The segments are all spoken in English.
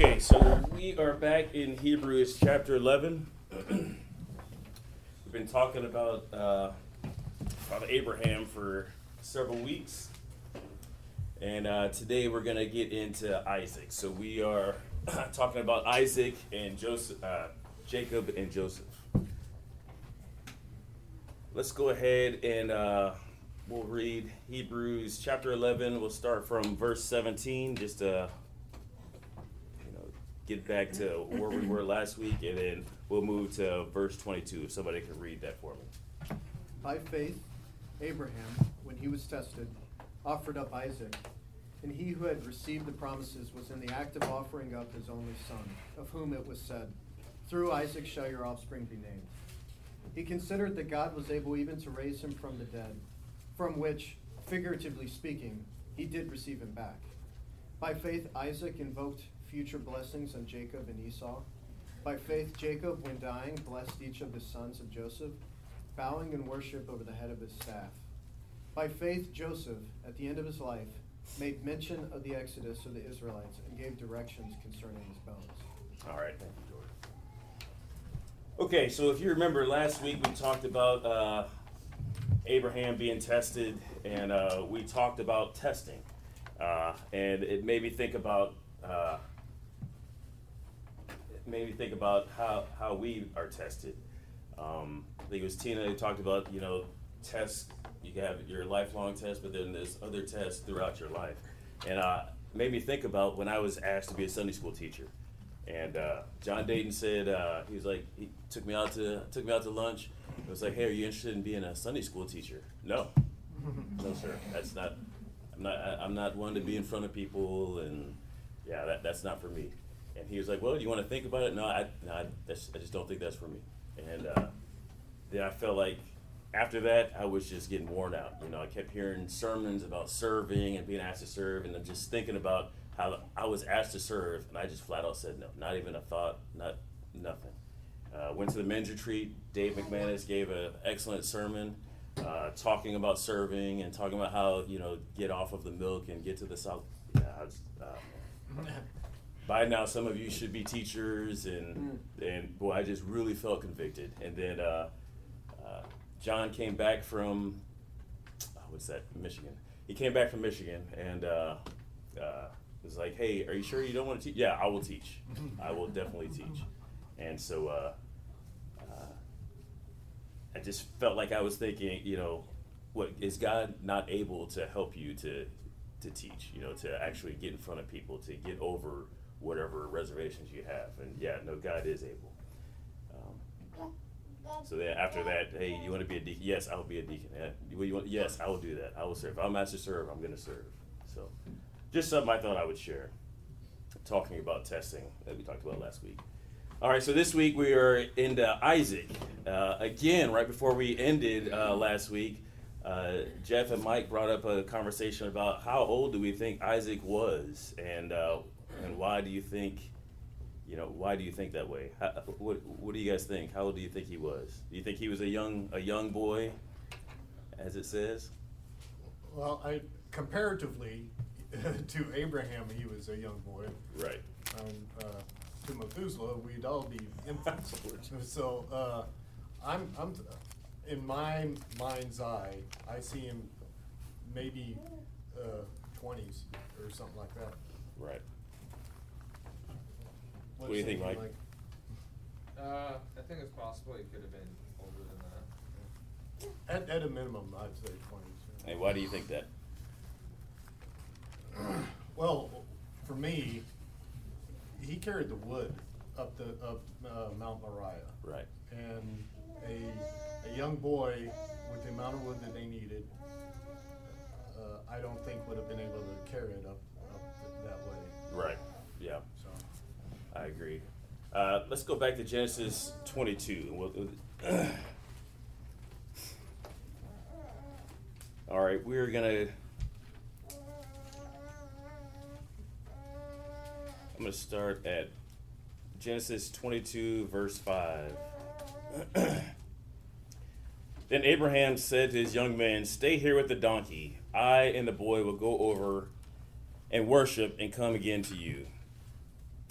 Okay, so we are back in Hebrews chapter 11. We've been talking about uh, Father Abraham for several weeks. And uh, today we're going to get into Isaac. So we are talking about Isaac and Joseph, uh, Jacob and Joseph. Let's go ahead and uh, we'll read Hebrews chapter 11. We'll start from verse 17, just you know get back to where we were last week, and then we'll move to verse 22. If somebody can read that for me. By faith, Abraham, when he was tested, offered up Isaac, and he who had received the promises was in the act of offering up his only son, of whom it was said, Through Isaac shall your offspring be named. He considered that God was able even to raise him from the dead, from which, figuratively speaking, he did receive him back. By faith, Isaac invoked future blessings on Jacob and Esau. By faith, Jacob, when dying, blessed each of the sons of Joseph, bowing in worship over the head of his staff. By faith, Joseph, at the end of his life, made mention of the exodus of the Israelites and gave directions concerning his bones. All right, thank you, George. Okay, so if you remember last week, we talked about uh, Abraham being tested, and uh, we talked about testing, uh, and it made me think about. Made me think about how, how we are tested. Um, I think it was Tina who talked about, you know, tests. You have your lifelong test, but then there's other tests throughout your life. And uh, made me think about when I was asked to be a Sunday school teacher. And uh, John Dayton said uh, he was like he took me out to took me out to lunch. It was like, hey, are you interested in being a Sunday school teacher? No, no, sir. That's not. I'm not. I'm not one to be in front of people, and yeah, that, that's not for me. And he was like, well, do you want to think about it? No, I, no, I, that's, I just don't think that's for me. And uh, then I felt like after that, I was just getting worn out. You know, I kept hearing sermons about serving and being asked to serve, and then just thinking about how I was asked to serve, and I just flat out said no, not even a thought, not nothing. Uh, went to the men's retreat. Dave McManus gave an excellent sermon uh, talking about serving and talking about how you know get off of the milk and get to the south. Yeah, was, uh, by now some of you should be teachers and and boy I just really felt convicted. And then uh, uh, John came back from uh, what's that Michigan? He came back from Michigan and uh, uh, was like hey are you sure you don't want to teach? Yeah I will teach. I will definitely teach. And so uh, uh, I just felt like I was thinking you know what is God not able to help you to to teach you know to actually get in front of people to get over whatever reservations you have. And yeah no God is able. Um, so then after that hey you want to be a deacon? Yes I will be a deacon. Want yes I will do that. I will serve. I'm asked to serve I'm going to serve. So just something I thought I would share. Talking about testing that we talked about last week. All right, so this week we are into Isaac. Uh, again, right before we ended uh, last week, uh, Jeff and Mike brought up a conversation about how old do we think Isaac was, and uh, and why do you think, you know, why do you think that way? How, what What do you guys think? How old do you think he was? Do you think he was a young a young boy, as it says? Well, I comparatively to Abraham, he was a young boy. Right. And uh, to Methuselah, we'd all be infants. so uh, I'm, I'm, in my mind's eye, I see him maybe uh, 20s or something like that. Right. What do you think, Mike? Uh, I think it's possible he could have been older than that. At, at a minimum, I'd say 20s. Hey, why do you think that? Well, for me, he carried the wood up the up uh, Mount Moriah, Right. and a a young boy with the amount of wood that they needed, uh, I don't think would have been able to carry it up up that way. Right. Yeah. So I agree. Uh, let's go back to Genesis 22. We'll- all right, we're gonna. I'm gonna start at Genesis 22, verse 5. then Abraham said to his young men, Stay here with the donkey. I and the boy will go over and worship and come again to you.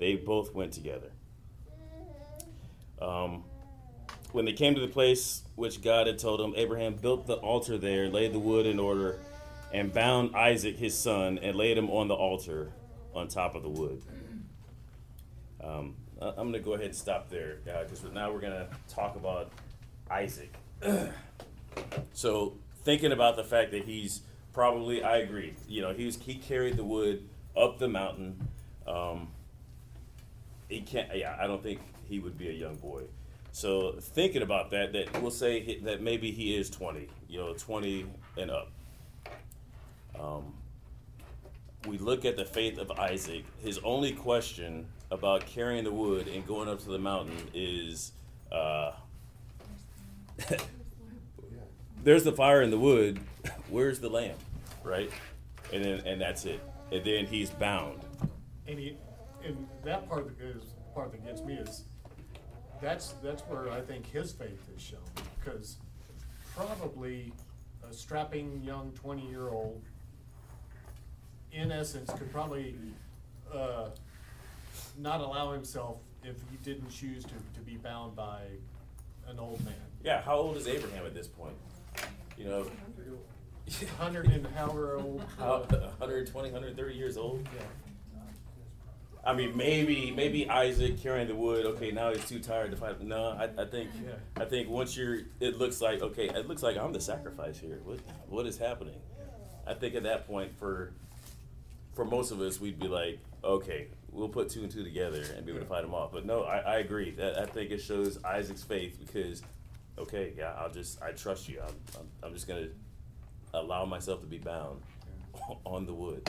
they both went together. Um, when they came to the place which God had told him, Abraham built the altar there, laid the wood in order, and bound Isaac his son, and laid him on the altar on top of the wood. Um, I'm going to go ahead and stop there because now we're going to talk about Isaac. so thinking about the fact that he's probably, I agree. You know, he was he carried the wood up the mountain. Um, he can't. Yeah, I don't think he would be a young boy. So thinking about that, that we'll say he- that maybe he is 20. You know, 20 and up. Um, we look at the faith of Isaac. His only question about carrying the wood and going up to the mountain is. Uh, there's the fire in the wood. Where's the lamb, right? And then and that's it. And then he's bound. And he, and that part that is, part that gets me is, that's, that's where I think his faith is shown, because probably a strapping young twenty-year-old, in essence, could probably, uh, not allow himself, if he didn't choose to, to be bound by an old man. Yeah. How old is Abraham at this point? You know, Hundred and however old. uh, 120, 130 years old. yeah. I mean, maybe maybe Isaac carrying the wood. Okay, now he's too tired to fight. No, I, I think Yeah. I think once you're, it looks like okay, it looks like I'm the sacrifice here. What what is happening? I think at that point, for for most of us, we'd be like, okay, we'll put two and two together and be able to fight them off. But no, I, I agree. That I think it shows Isaac's faith because, okay, yeah, I'll just I trust you. I'm I'm, I'm just gonna allow myself to be bound on the wood.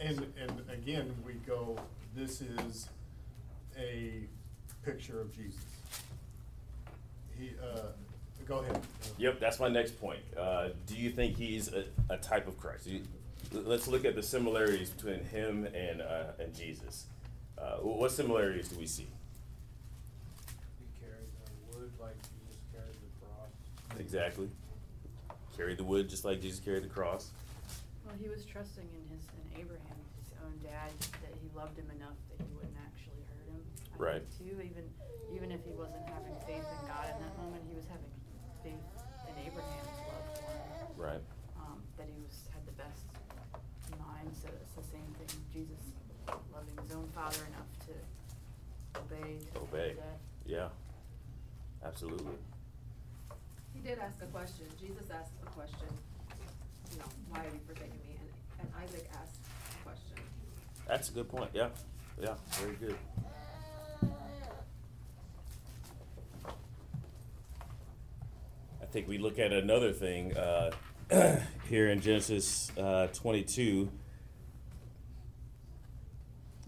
And, and again, we go, this is a picture of Jesus. He, uh, go ahead. Yep, that's my next point. Uh, do you think he's a, a type of Christ? You- let's look at the similarities between him and uh, and Jesus. Uh, what similarities do we see? He carried the wood like Jesus carried the cross. Exactly. Carried the wood just like Jesus carried the cross. Well, he was trusting in his, in Abraham, his own dad, that he loved him enough that he wouldn't actually hurt him. I think, Right. Too, even, even if he wasn't having faith in God in that moment, he was having faith in Abraham's love for him. Right. Um, that he was, had the best in mind, so it's the same thing, Jesus loving his own father enough to obey to Obey. death. Yeah. Absolutely. He did ask a question. Jesus asked a question, you know, why are you forsaken me? And, and Isaac asked a question. That's a good point. Yeah. Yeah. Very good. I think we look at another thing uh, here in Genesis uh, 22.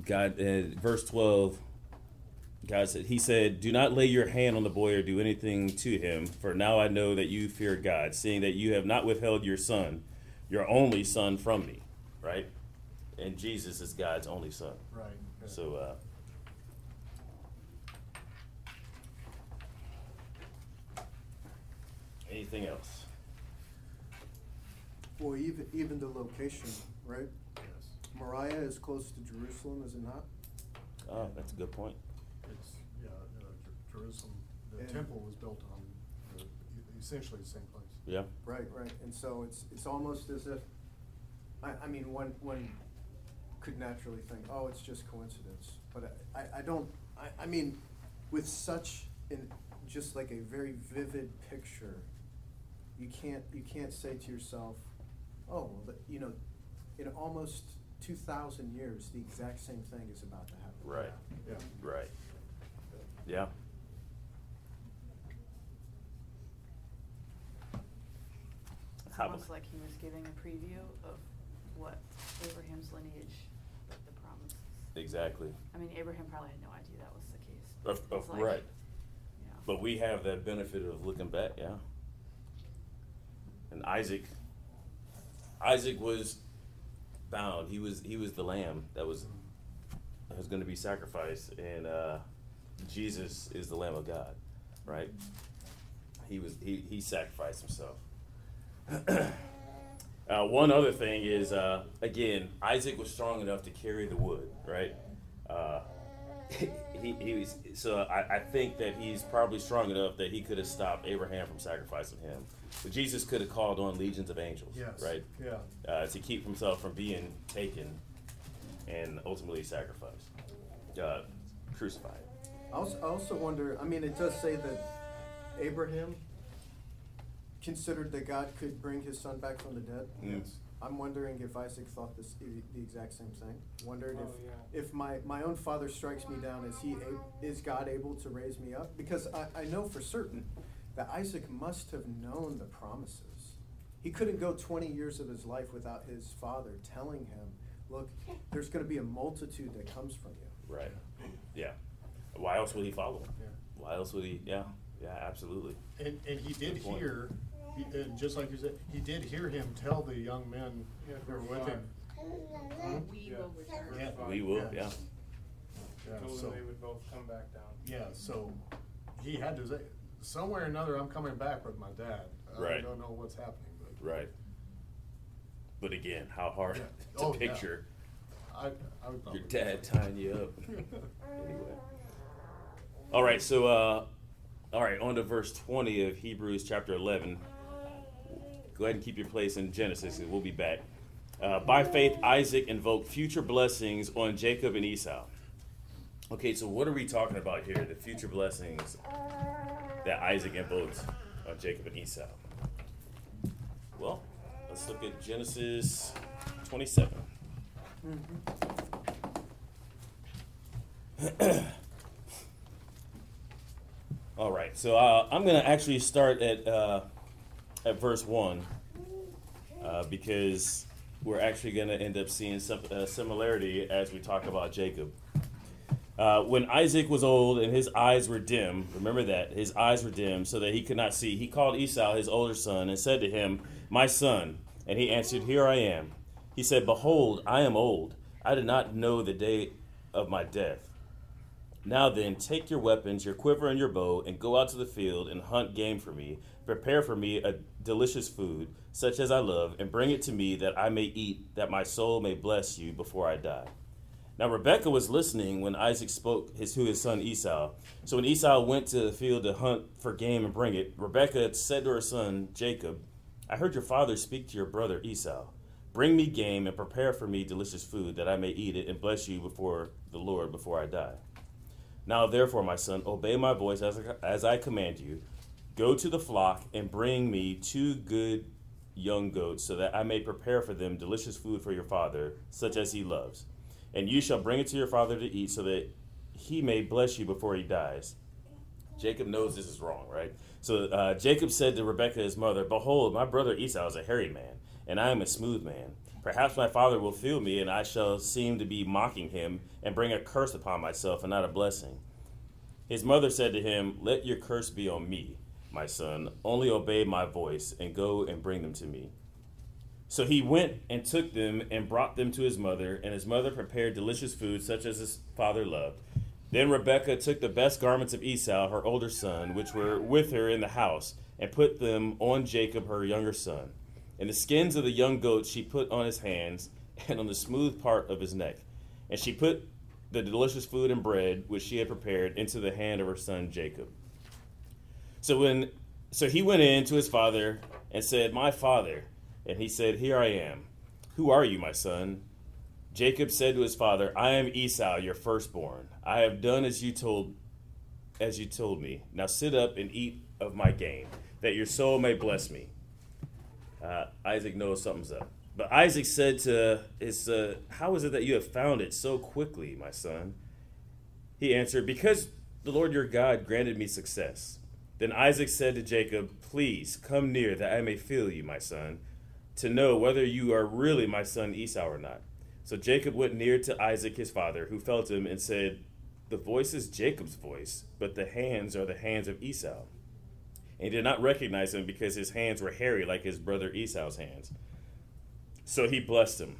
God, uh, verse 12, God said, He said, Do not lay your hand on the boy or do anything to him, for now I know that you fear God, seeing that you have not withheld your son, your only son, from me. Right? And Jesus is God's only son. Right. So, uh, anything else? Well, even, even the location, right? Yes. Moriah is close to Jerusalem, is it not? Oh, that's a good point. It's, yeah, uh, Jer- Jerusalem, the And- temple was built on uh, e- essentially the same place. Yeah. Right, right, and so it's, it's almost as if, I, I mean, one, one could naturally think, oh, it's just coincidence, but I, I- I don't, I, I mean, with such an, just like a very vivid picture, you can't, you can't say to yourself, oh, well, the- you know, in almost two thousand years, the exact same thing is about to happen. Right. Yeah. Right. Yeah. It's How- almost like he was giving a preview of what Abraham's lineage, the promises. Exactly. I mean, Abraham probably had no idea that was the case. Of, of, It's like- right. Yeah. But we have that benefit of looking back, yeah. And Isaac, Isaac was bound. He was he was the lamb that was that was going to be sacrificed, and uh, Jesus is the Lamb of God, right? He was he he sacrificed himself. uh, one other thing is uh, again, Isaac was strong enough to carry the wood, right? Uh, he, he was so I, I think that he's probably strong enough that he could have stopped Abraham from sacrificing him. But Jesus could have called on legions of angels, Yes. right? Yeah. Uh, to keep himself from being taken and ultimately sacrificed, uh, crucified. I also, I also wonder, I mean, it does say that Abraham considered that God could bring his son back from the dead. Mm. I'm wondering if Isaac thought this, the, the exact same thing. Wondered Oh, if, yeah. if my, my own father strikes me down, is he, a- is God able to raise me up? Because I, I know for certain that Isaac must have known the promises. He couldn't go twenty years of his life without his father telling him, look, there's gonna be a multitude that comes from you. Right. Yeah. Why else would he follow? Yeah. Why else would he? Yeah. Yeah. Absolutely. And, and he did Good point. hear, he, and just like you said, he did hear him tell the young men Yeah, who were with him. Hmm? We Yeah. will return. Yeah. We will. Yeah. Yeah. Yeah, Told so- them they would both come back down. Yeah, so he had to say, somewhere or another, I'm coming back with my dad. I Right. don't know what's happening, but. Right. But again, how hard Yeah. to Oh, yeah. picture I, I would probably. your dad tying you up. anyway. All right. So, uh, all right. On to verse twenty of Hebrews chapter eleven. Go ahead and keep your place in Genesis, we'll be back. Uh, by faith, Isaac invoked future blessings on Jacob and Esau. Okay, so what are we talking about here? The future blessings that Isaac invoked on Jacob and Esau. Well, let's look at Genesis 27. All right, so uh, I'm going to actually start at uh, at verse one uh, because we're actually going to end up seeing some uh, similarity as we talk about Jacob. Uh, when Isaac was old and his eyes were dim, remember that his eyes were dim, so that he could not see. He called Esau his older son and said to him, "My son." And he answered, "Here I am." He said, "Behold, I am old. I did not know the day of my death." Now then, take your weapons, your quiver and your bow, and go out to the field and hunt game for me. Prepare for me a delicious food, such as I love, and bring it to me that I may eat, that my soul may bless you before I die. Now Rebekah was listening when Isaac spoke his, to his son Esau. So when Esau went to the field to hunt for game and bring it, Rebekah said to her son Jacob, I heard your father speak to your brother Esau. Bring me game and prepare for me delicious food, that I may eat it and bless you before the Lord before I die. Now, therefore, my son, obey my voice as I, as I command you. Go to the flock and bring me two good young goats, so that I may prepare for them delicious food for your father, such as he loves. And you shall bring it to your father to eat, so that he may bless you before he dies. Jacob knows this is wrong, right? So uh, Jacob said to Rebekah, his mother, Behold, my brother Esau is a hairy man, and I am a smooth man. Perhaps my father will feel me, and I shall seem to be mocking him, and bring a curse upon myself, and not a blessing. His mother said to him, Let your curse be on me, my son. Only obey my voice, and go and bring them to me. So he went and took them and brought them to his mother, and his mother prepared delicious food such as his father loved. Then Rebekah took the best garments of Esau, her older son, which were with her in the house, and put them on Jacob, her younger son. And the skins of the young goats she put on his hands and on the smooth part of his neck. And she put the delicious food and bread which she had prepared into the hand of her son Jacob. So when so he went in to his father and said, "My father." And he said, "Here I am. Who are you, my son?" Jacob said to his father, "I am Esau, your firstborn. I have done as you told as you told me. Now sit up and eat of my game, that your soul may bless me." Uh, Isaac knows something's up. But Isaac said to his, uh, How is it that you have found it so quickly, my son? He answered, Because the Lord your God granted me success. Then Isaac said to Jacob, Please come near that I may feel you, my son, to know whether you are really my son Esau or not. So Jacob went near to Isaac his father, who felt him, and said, The voice is Jacob's voice, but the hands are the hands of Esau. And he did not recognize him because his hands were hairy like his brother Esau's hands. So he blessed him.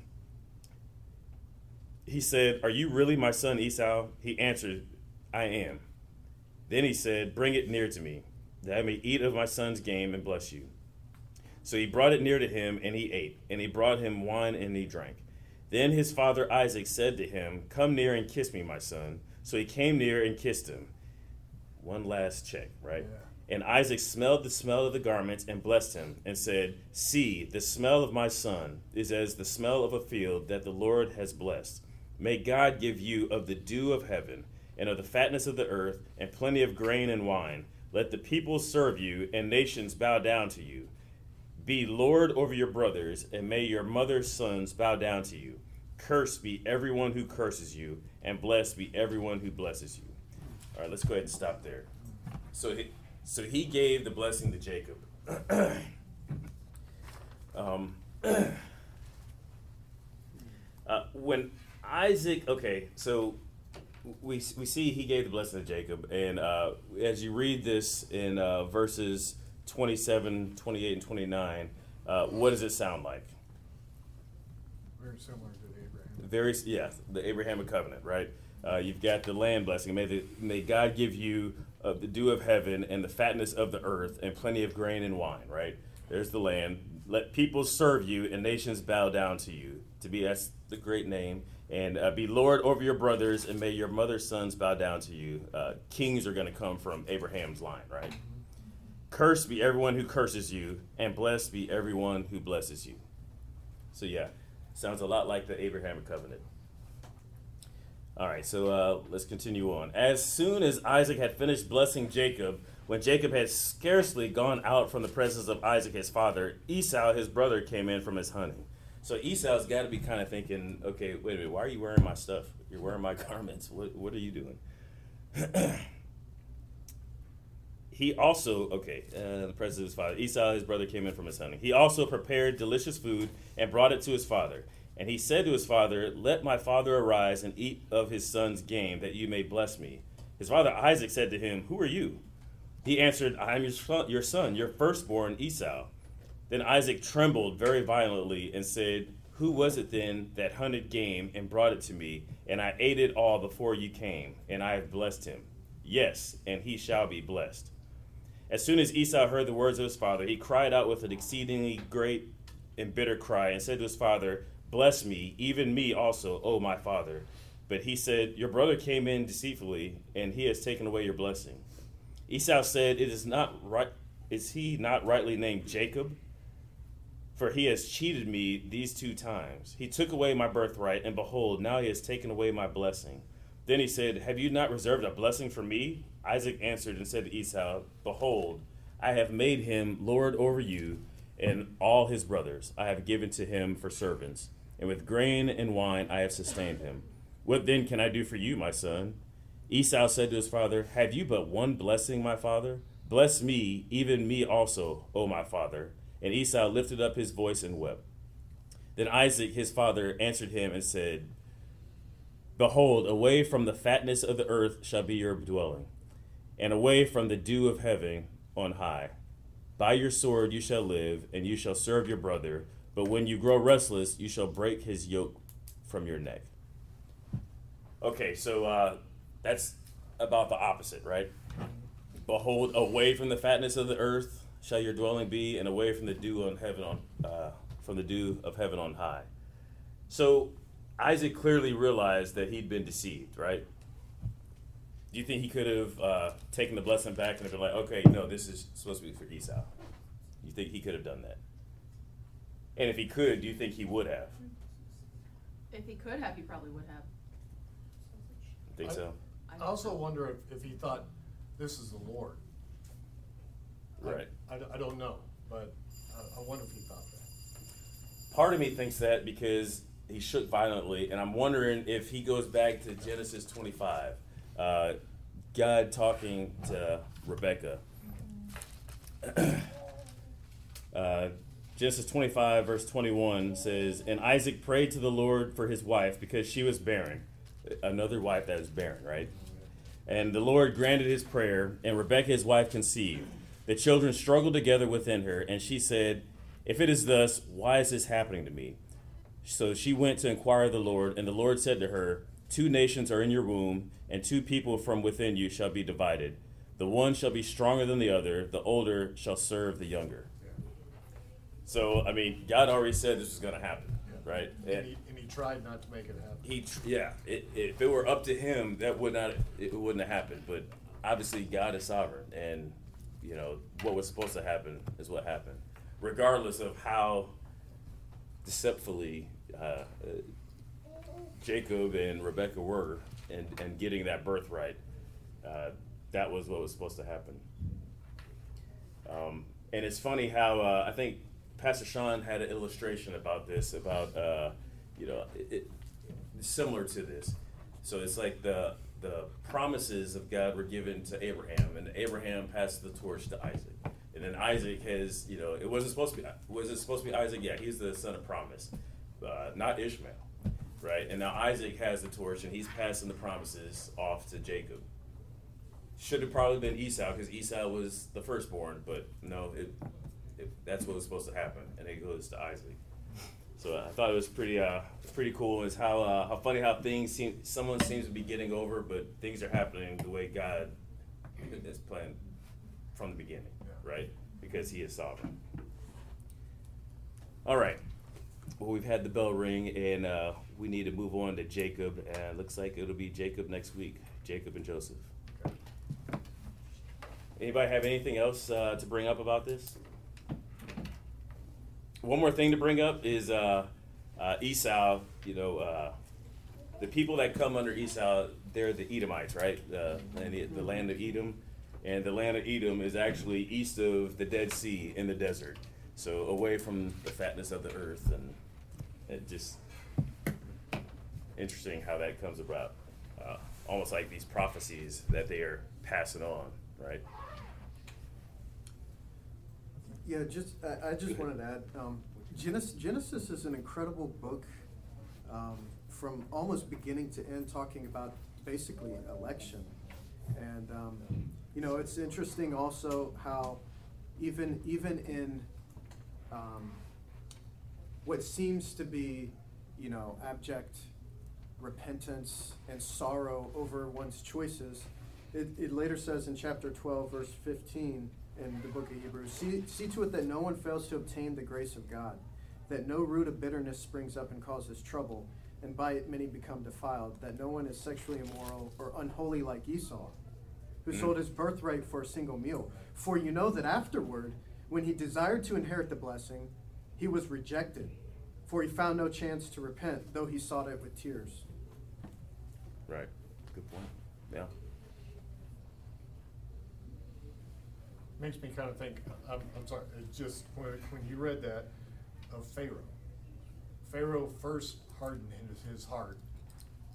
He said, Are you really my son Esau? He answered, I am. Then he said, Bring it near to me, that I may eat of my son's game and bless you. So he brought it near to him, and he ate, and he brought him wine, and he drank. Then his father Isaac said to him, Come near and kiss me, my son. So he came near and kissed him. One last check, right? And Isaac smelled the smell of the garments and blessed him, and said, See, the smell of my son is as the smell of a field that the Lord has blessed. May God give you of the dew of heaven, and of the fatness of the earth, and plenty of grain and wine. Let the people serve you, and nations bow down to you. Be Lord over your brothers, and may your mother's sons bow down to you. Cursed be everyone who curses you, and blessed be everyone who blesses you. All right, let's go ahead and stop there. So so he gave the blessing to Jacob. um, uh, when Isaac, okay, so we, we see he gave the blessing to Jacob, and uh, as you read this in uh, verses 27, 28, and 29, uh, what does it sound like? Very similar to the Abraham. Very, yeah, the Abrahamic covenant, right? Uh, you've got the land blessing. May, the, may God give you uh, the dew of heaven and the fatness of the earth and plenty of grain and wine, right? There's the land. Let people serve you and nations bow down to you. To be, that's the great name. And uh, be Lord over your brothers, and may your mother's sons bow down to you. Uh, kings are going to come from Abraham's line, right? Cursed be everyone who curses you, and blessed be everyone who blesses you. So, yeah, sounds a lot like the Abrahamic covenant. All right, so uh, let's continue on. As soon as Isaac had finished blessing Jacob, when Jacob had scarcely gone out from the presence of Isaac his father, Esau his brother came in from his hunting. So Esau's got to be kind of thinking, okay, wait a minute, why are you wearing my stuff? You're wearing my garments. What, what are you doing? he also, okay, uh, the presence of his father, Esau his brother came in from his hunting. He also prepared delicious food and brought it to his father. And he said to his father, Let my father arise and eat of his son's game, that you may bless me. His father Isaac said to him, Who are you? He answered, I am your son, your, son, your firstborn Esau. Then Isaac trembled very violently and said, Who was it then that hunted game and brought it to me? And I ate it all before you came, and I have blessed him. Yes, and he shall be blessed. As soon as Esau heard the words of his father, he cried out with an exceedingly great and bitter cry and said to his father, Bless me, even me also, O my father. But he said, Your brother came in deceitfully, and he has taken away your blessing. Esau said, It is not right is he not rightly named Jacob? For he has cheated me these two times. He took away my birthright, and behold, now he has taken away my blessing. Then he said, Have you not reserved a blessing for me? Isaac answered and said to Esau, Behold, I have made him lord over you and all his brothers. I have given to him for servants and with grain and wine I have sustained him. What then can I do for you, my son? Esau said to his father, Have you but one blessing, my father? Bless me, even me also, O my father. And Esau lifted up his voice and wept. Then Isaac, his father, answered him and said, Behold, away from the fatness of the earth shall be your dwelling, and away from the dew of heaven on high. By your sword you shall live, and you shall serve your brother. But when you grow restless, you shall break his yoke from your neck. Okay, so uh, that's about the opposite, right? Behold, away from the fatness of the earth shall your dwelling be, and away from the dew on heaven on uh, from the dew of heaven on high. So Isaac clearly realized that he'd been deceived, right? Do you think he could have uh, taken the blessing back and been like, okay, no, this is supposed to be for Esau? You think he could have done that? And if he could, do you think he would have? If he could have, he probably would have. Think so? I I also wonder if, if he thought, this is the Lord. I- Right. I, I don't know, but I, I wonder if he thought that. Part of me thinks that because he shook violently, and I'm wondering if he goes back to Genesis 25, uh, God talking to Rebecca. uh, Genesis 25, verse 21 says, And Isaac prayed to the Lord for his wife because she was barren. Another wife that is barren, right? And the Lord granted his prayer, and Rebekah his wife conceived. The children struggled together within her, and she said, If it is thus, why is this happening to me? So she went to inquire of the Lord, and the Lord said to her, Two nations are in your womb, and two people from within you shall be divided. The one shall be stronger than the other, the older shall serve the younger. So, I mean, God already said this was going to happen, right? And he, and he tried not to make it happen. he tr- yeah it, if it were up to him that would not it wouldn't have happened but obviously god is sovereign and you know what was supposed to happen is what happened regardless of how deceptively uh, uh, jacob and rebecca were and, and getting that birthright uh, that was what was supposed to happen um, and it's funny how uh, I think Pastor Sean had an illustration about this, about uh, you know, it, it, similar to this. So it's like the the promises of God were given to Abraham, and Abraham passed the torch to Isaac, and then Isaac has you know, it wasn't supposed to be was it supposed to be Isaac? Yeah, he's the son of promise, uh, not Ishmael, right? And now Isaac has the torch, and he's passing the promises off to Jacob should have probably been Esau because Esau was the firstborn, but no, it, that's what was supposed to happen, and it goes to Isaac. So I thought it was pretty uh pretty cool. Is how uh, how funny how things seem someone seems to be getting over, but things are happening the way God is planned from the beginning, right? Because He is sovereign. All right. Well, we've had the bell ring, and uh, we need to move on to Jacob. And looks like it'll be Jacob next week. Jacob and Joseph. Okay. Anybody have anything else uh, to bring up about this? One more thing to bring up is uh, uh, Esau. You know, uh, the people that come under Esau, they're the Edomites, right? And the, the land of Edom, and the land of Edom is actually east of the Dead Sea in the desert, so away from the fatness of the earth, and it just interesting how that comes about. Uh, almost like these prophecies that they are passing on, right? Yeah, just, I, I just wanted to add, um, Genesis, Genesis is an incredible book, um, from almost beginning to end, talking about basically election. And, um, you know, it's interesting also how even, even in, um, what seems to be, you know, abject repentance and sorrow over one's choices. It, it later says in chapter 12, verse 15 in the book of Hebrews see, see to it that no one fails to obtain the grace of God, that no root of bitterness springs up and causes trouble, and by it many become defiled, that no one is sexually immoral or unholy like Esau, who mm. sold his birthright for a single meal. For you know that afterward, when he desired to inherit the blessing, he was rejected, for he found no chance to repent, though he sought it with tears. Right. Good point. Yeah. Makes me kind of think, I'm, I'm sorry, it's just, when, when you read that, of Pharaoh. Pharaoh first hardened his, his heart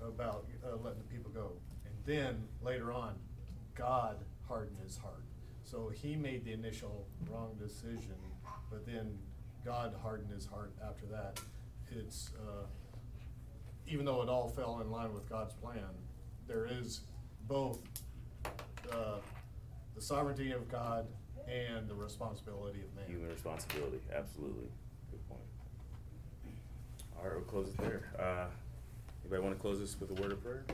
about uh, letting the people go. And then, later on, God hardened his heart. So he made the initial wrong decision, but then God hardened his heart after that. It's, uh, even though it all fell in line with God's plan, there is both uh, the sovereignty of God and the responsibility of man. Human responsibility. Absolutely. Good point. All right, we'll close it there. Uh, anybody want to close this with a word of prayer?